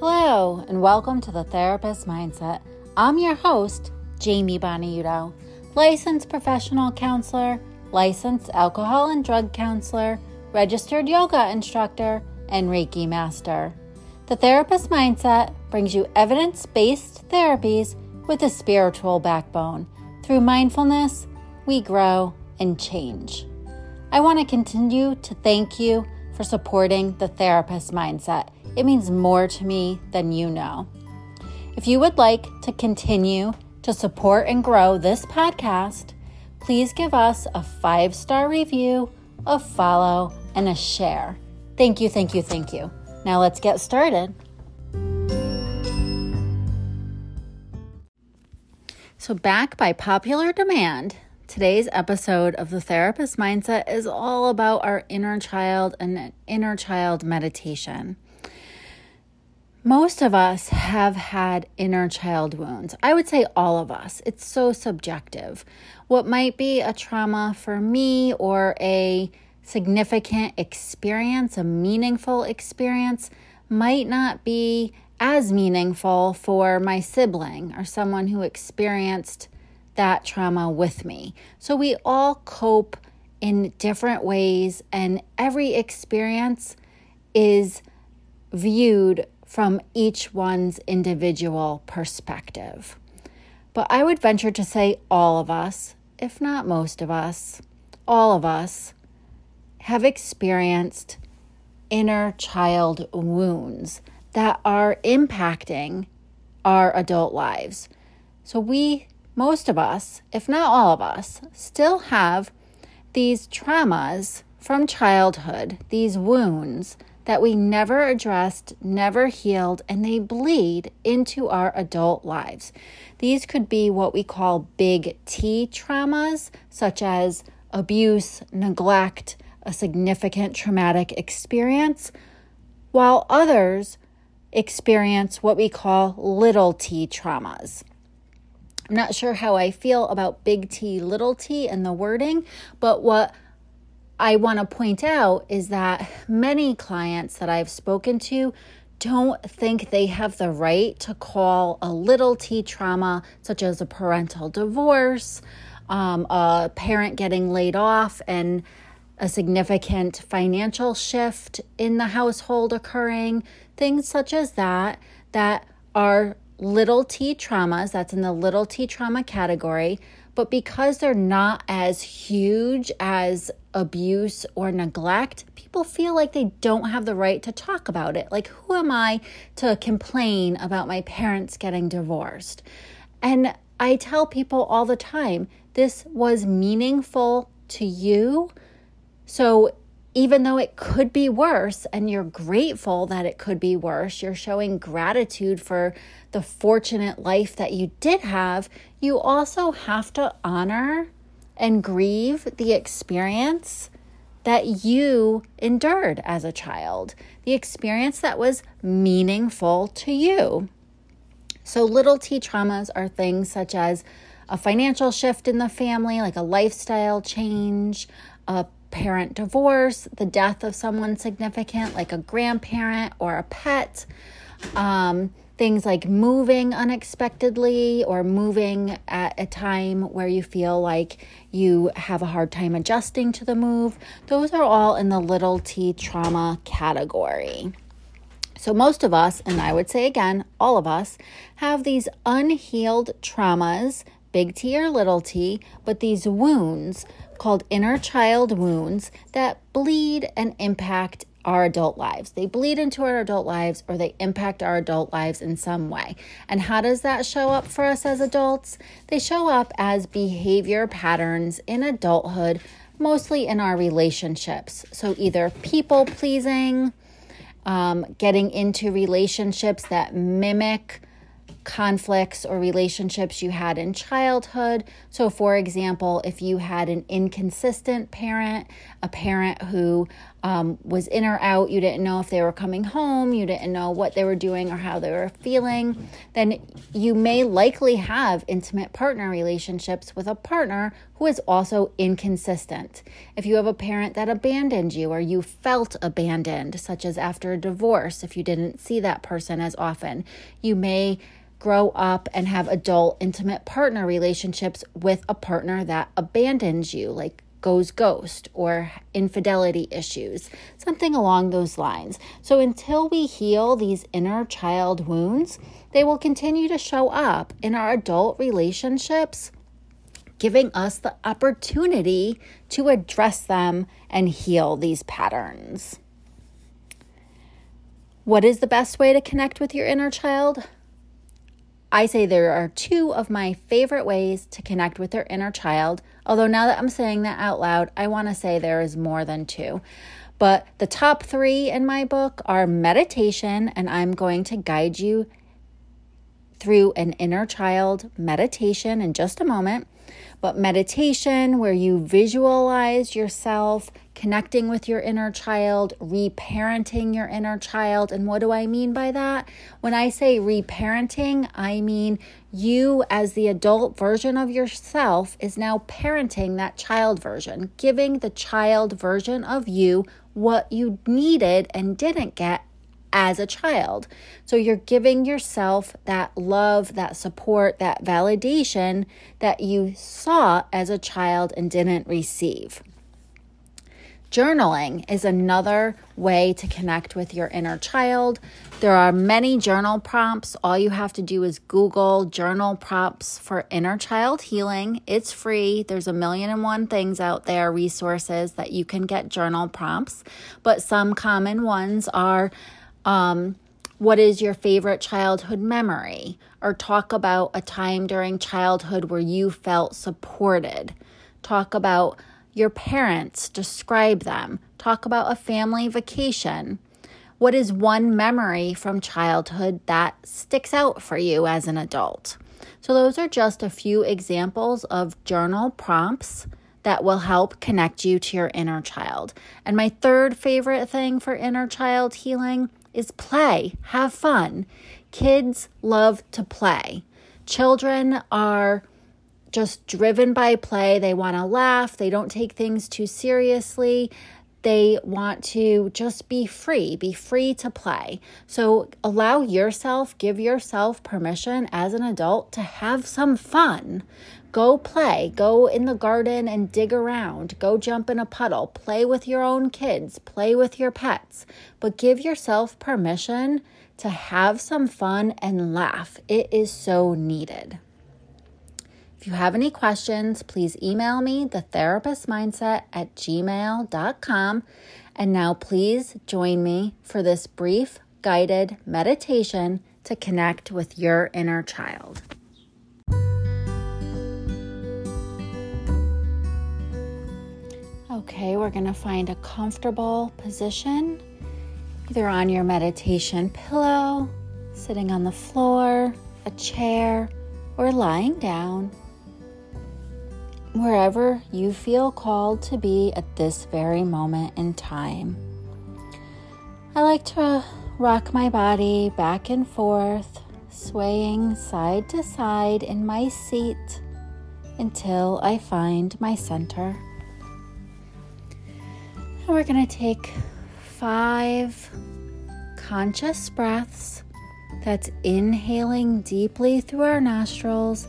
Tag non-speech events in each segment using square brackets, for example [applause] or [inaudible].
Hello, and welcome to the Therapist Mindset. I'm your host, Jamie Boniuto, licensed professional counselor, licensed alcohol and drug counselor, registered yoga instructor, and Reiki master. The Therapist Mindset brings you evidence based therapies with a spiritual backbone. Through mindfulness, we grow and change. I want to continue to thank you for supporting the Therapist Mindset it means more to me than you know. If you would like to continue to support and grow this podcast, please give us a five star review, a follow, and a share. Thank you, thank you, thank you. Now let's get started. So, back by popular demand, today's episode of the Therapist Mindset is all about our inner child and inner child meditation. Most of us have had inner child wounds. I would say all of us. It's so subjective. What might be a trauma for me or a significant experience, a meaningful experience, might not be as meaningful for my sibling or someone who experienced that trauma with me. So we all cope in different ways, and every experience is viewed from each one's individual perspective. But I would venture to say all of us, if not most of us, all of us have experienced inner child wounds that are impacting our adult lives. So, we, most of us, if not all of us, still have these traumas from childhood, these wounds that we never addressed, never healed, and they bleed into our adult lives. These could be what we call big T traumas, such as abuse, neglect, a significant traumatic experience, while others experience what we call little t traumas. I'm not sure how I feel about big T, little t, and the wording, but what I want to point out is that many clients that I've spoken to don't think they have the right to call a little t trauma, such as a parental divorce, um, a parent getting laid off, and a significant financial shift in the household occurring, things such as that, that are little t traumas, that's in the little t trauma category, but because they're not as huge as abuse or neglect, people feel like they don't have the right to talk about it. Like, who am I to complain about my parents getting divorced? And I tell people all the time this was meaningful to you. So even though it could be worse and you're grateful that it could be worse, you're showing gratitude for the fortunate life that you did have, you also have to honor and grieve the experience that you endured as a child, the experience that was meaningful to you. So, little t traumas are things such as a financial shift in the family, like a lifestyle change, a parent divorce, the death of someone significant, like a grandparent or a pet. Um, things like moving unexpectedly or moving at a time where you feel like you have a hard time adjusting to the move. Those are all in the little t trauma category. So, most of us, and I would say again, all of us, have these unhealed traumas, big T or little t, but these wounds called inner child wounds that bleed and impact our adult lives. They bleed into our adult lives or they impact our adult lives in some way. And how does that show up for us as adults? They show up as behavior patterns in adulthood, mostly in our relationships. So either people pleasing, um, getting into relationships that mimic conflicts or relationships you had in childhood. So, for example, if you had an inconsistent parent, a parent who um, was in or out, you didn't know if they were coming home, you didn't know what they were doing or how they were feeling, then you may likely have intimate partner relationships with a partner who is also inconsistent. If you have a parent that abandoned you or you felt abandoned, such as after a divorce, if you didn't see that person as often, you may grow up and have adult intimate partner relationships with a partner that abandons you, like goes ghost or infidelity issues, something along those lines. So until we heal these inner child wounds, they will continue to show up in our adult relationships, giving us the opportunity to address them and heal these patterns. What is the best way to connect with your inner child? I say there are two of my favorite ways to connect with their inner child. Although now that I'm saying that out loud, I want to say there is more than two. But the top three in my book are meditation, and I'm going to guide you through an inner child meditation in just a moment. But meditation, where you visualize yourself connecting with your inner child, reparenting your inner child. And what do I mean by that? When I say reparenting, I mean you, as the adult version of yourself, is now parenting that child version, giving the child version of you what you needed and didn't get as a child. So you're giving yourself that love, that support, that validation that you saw as a child and didn't receive. Journaling is another way to connect with your inner child. There are many journal prompts. All you have to do is Google journal prompts for inner child healing. It's free. There's a million and one things out there, resources that you can get journal prompts. But some common ones are um, what is your favorite childhood memory? Or talk about a time during childhood where you felt supported. Talk about your parents, describe them. Talk about a family vacation. What is one memory from childhood that sticks out for you as an adult? So, those are just a few examples of journal prompts that will help connect you to your inner child. And my third favorite thing for inner child healing is play, have fun. Kids love to play. Children are just driven by play. They want to laugh, they don't take things too seriously. They want to just be free, be free to play. So allow yourself, give yourself permission as an adult to have some fun. Go play, go in the garden and dig around, go jump in a puddle, play with your own kids, play with your pets, but give yourself permission to have some fun and laugh. It is so needed. You have any questions, please email me, thetherapistmindset at gmail.com. And now please join me for this brief guided meditation to connect with your inner child. Okay, we're going to find a comfortable position, either on your meditation pillow, sitting on the floor, a chair, or lying down. Wherever you feel called to be at this very moment in time. I like to rock my body back and forth, swaying side to side in my seat until I find my center. And we're going to take five conscious breaths. That's inhaling deeply through our nostrils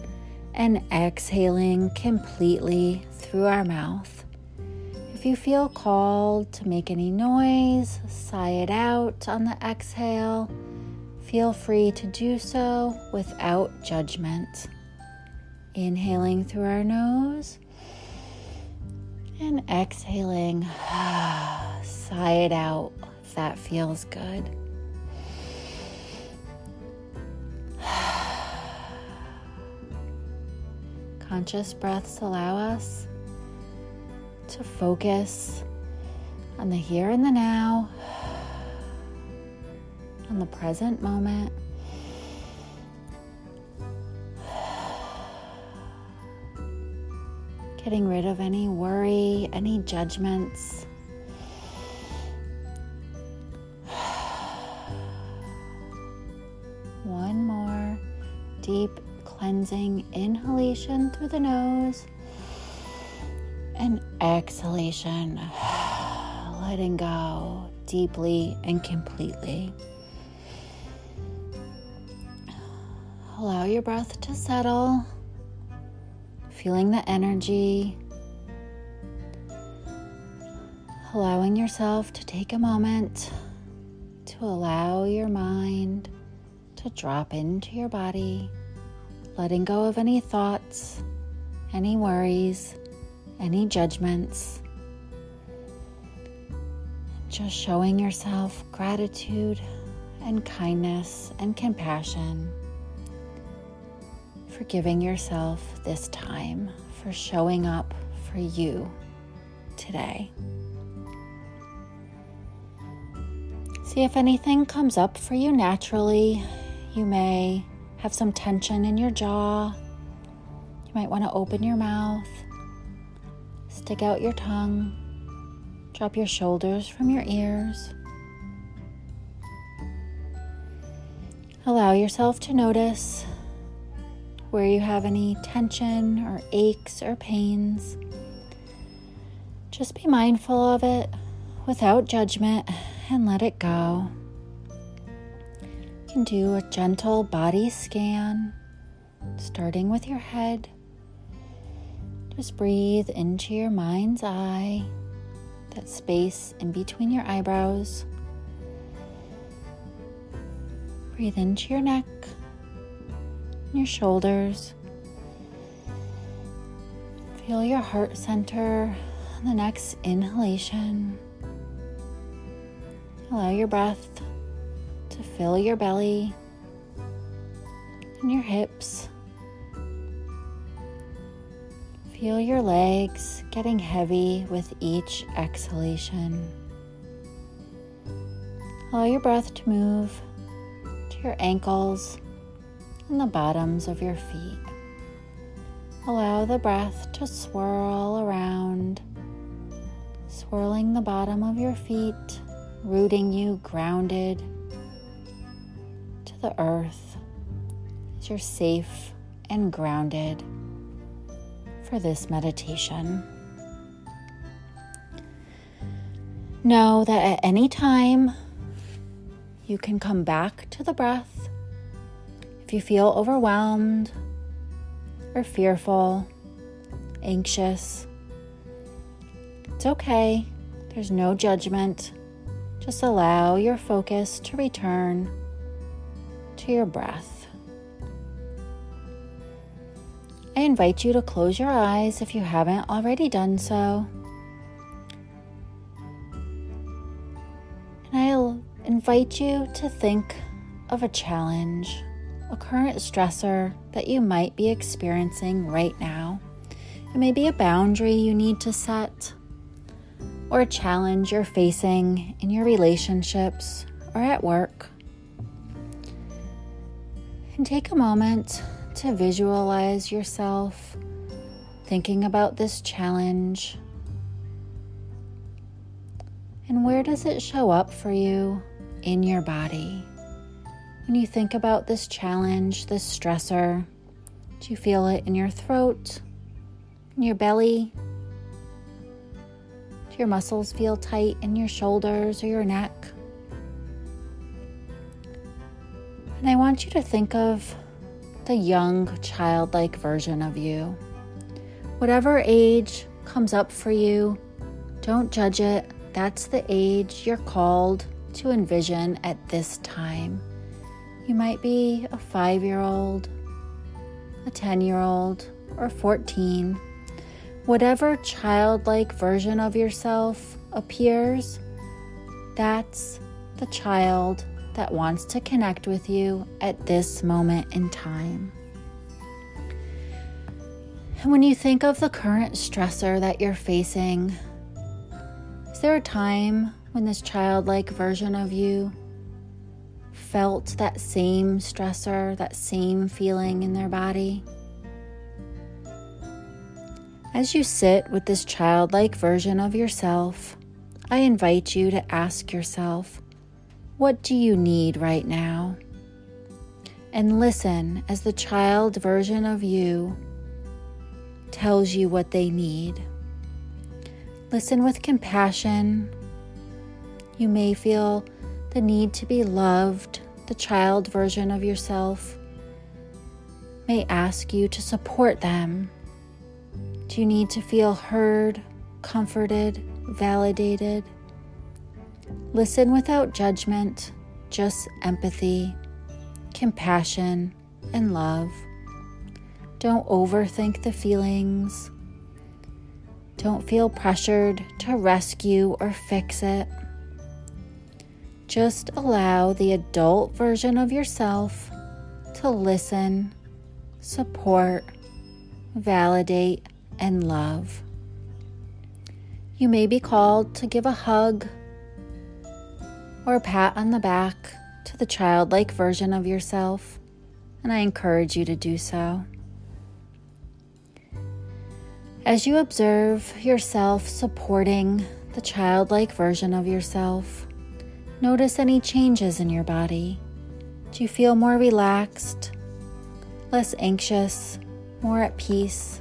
and exhaling completely through our mouth. If you feel called to make any noise, sigh it out on the exhale. Feel free to do so without judgment. Inhaling through our nose and exhaling, [sighs] sigh it out if that feels good. conscious breaths allow us to focus on the here and the now, on the present moment. Getting rid of any worry, any judgments. One more deep cleansing inhalation through the nose and exhalation, [sighs] letting go deeply and completely. Allow your breath to settle, feeling the energy, allowing yourself to take a moment to allow your mind to drop into your body, letting go of any thoughts, any worries, any judgments. Just showing yourself gratitude and kindness and compassion. Forgiving yourself this time for showing up for you today. See if anything comes up for you naturally you may have some tension in your jaw. You might want to open your mouth, stick out your tongue, drop your shoulders from your ears. Allow yourself to notice where you have any tension or aches or pains. Just be mindful of it without judgment and let it go can do a gentle body scan, starting with your head. Just breathe into your mind's eye, that space in between your eyebrows. Breathe into your neck, your shoulders. Feel your heart center on the next inhalation. Allow your breath to fill your belly and your hips. Feel your legs getting heavy with each exhalation. Allow your breath to move to your ankles and the bottoms of your feet. Allow the breath to swirl around, swirling the bottom of your feet, rooting you grounded the earth as you're safe and grounded for this meditation. Know that at any time you can come back to the breath if you feel overwhelmed or fearful, anxious. It's okay, there's no judgment. Just allow your focus to return to your breath. I invite you to close your eyes if you haven't already done so. And I'll invite you to think of a challenge, a current stressor that you might be experiencing right now. It may be a boundary you need to set, or a challenge you're facing in your relationships or at work take a moment to visualize yourself thinking about this challenge. And where does it show up for you in your body? When you think about this challenge, this stressor, do you feel it in your throat, in your belly? Do your muscles feel tight in your shoulders or your neck? And I want you to think of the young, childlike version of you. Whatever age comes up for you, don't judge it. That's the age you're called to envision at this time. You might be a five year old, a 10 year old, or 14. Whatever childlike version of yourself appears, that's the child that wants to connect with you at this moment in time. And when you think of the current stressor that you're facing, is there a time when this childlike version of you felt that same stressor, that same feeling in their body? As you sit with this childlike version of yourself, I invite you to ask yourself, what do you need right now? And listen as the child version of you tells you what they need. Listen with compassion. You may feel the need to be loved, the child version of yourself may ask you to support them. Do you need to feel heard, comforted, validated? Listen without judgment, just empathy, compassion, and love. Don't overthink the feelings. Don't feel pressured to rescue or fix it. Just allow the adult version of yourself to listen, support, validate, and love. You may be called to give a hug or a pat on the back to the childlike version of yourself, and I encourage you to do so. As you observe yourself supporting the childlike version of yourself, notice any changes in your body. Do you feel more relaxed, less anxious, more at peace?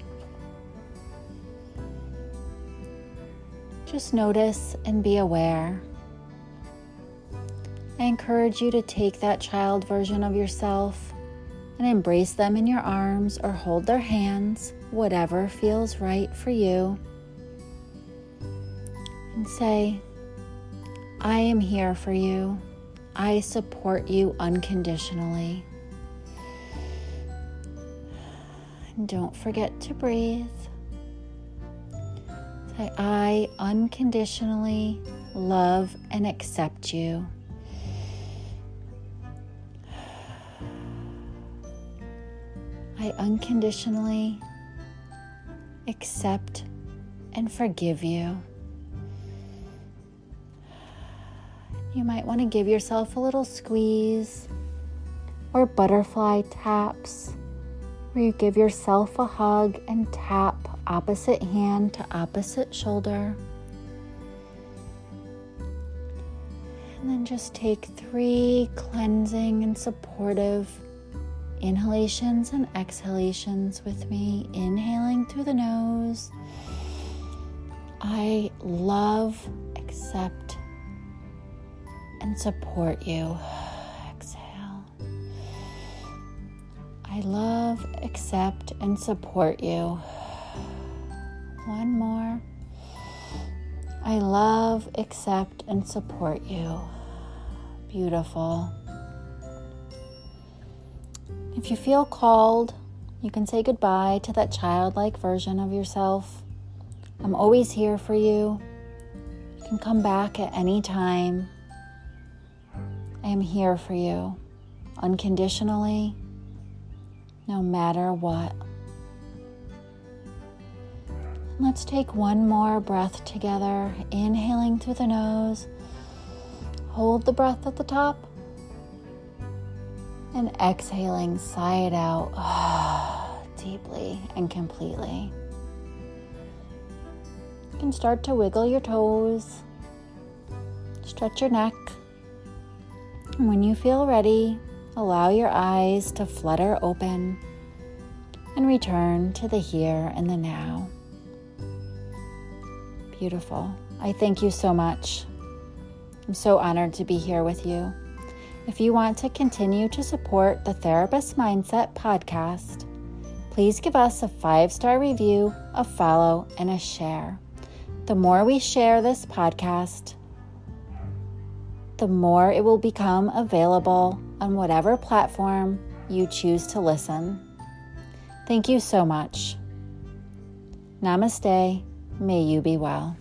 Just notice and be aware. I encourage you to take that child version of yourself and embrace them in your arms or hold their hands whatever feels right for you, and say, I am here for you. I support you unconditionally. And don't forget to breathe. Say, I unconditionally love and accept you. I unconditionally accept, and forgive you. You might want to give yourself a little squeeze or butterfly taps, where you give yourself a hug and tap opposite hand to opposite shoulder. And then just take three cleansing and supportive inhalations and exhalations with me. Inhaling through the nose. I love, accept, and support you. [sighs] Exhale. I love, accept, and support you. [sighs] One more. I love, accept, and support you. [sighs] Beautiful. If you feel called, you can say goodbye to that childlike version of yourself. I'm always here for you. You can come back at any time. I am here for you unconditionally, no matter what. Let's take one more breath together, inhaling through the nose. Hold the breath at the top and exhaling, sigh it out [sighs] deeply and completely. You can start to wiggle your toes, stretch your neck. And when you feel ready, allow your eyes to flutter open and return to the here and the now. Beautiful. I thank you so much. I'm so honored to be here with you. If you want to continue to support the Therapist Mindset podcast, please give us a five star review, a follow, and a share. The more we share this podcast, the more it will become available on whatever platform you choose to listen. Thank you so much. Namaste. May you be well.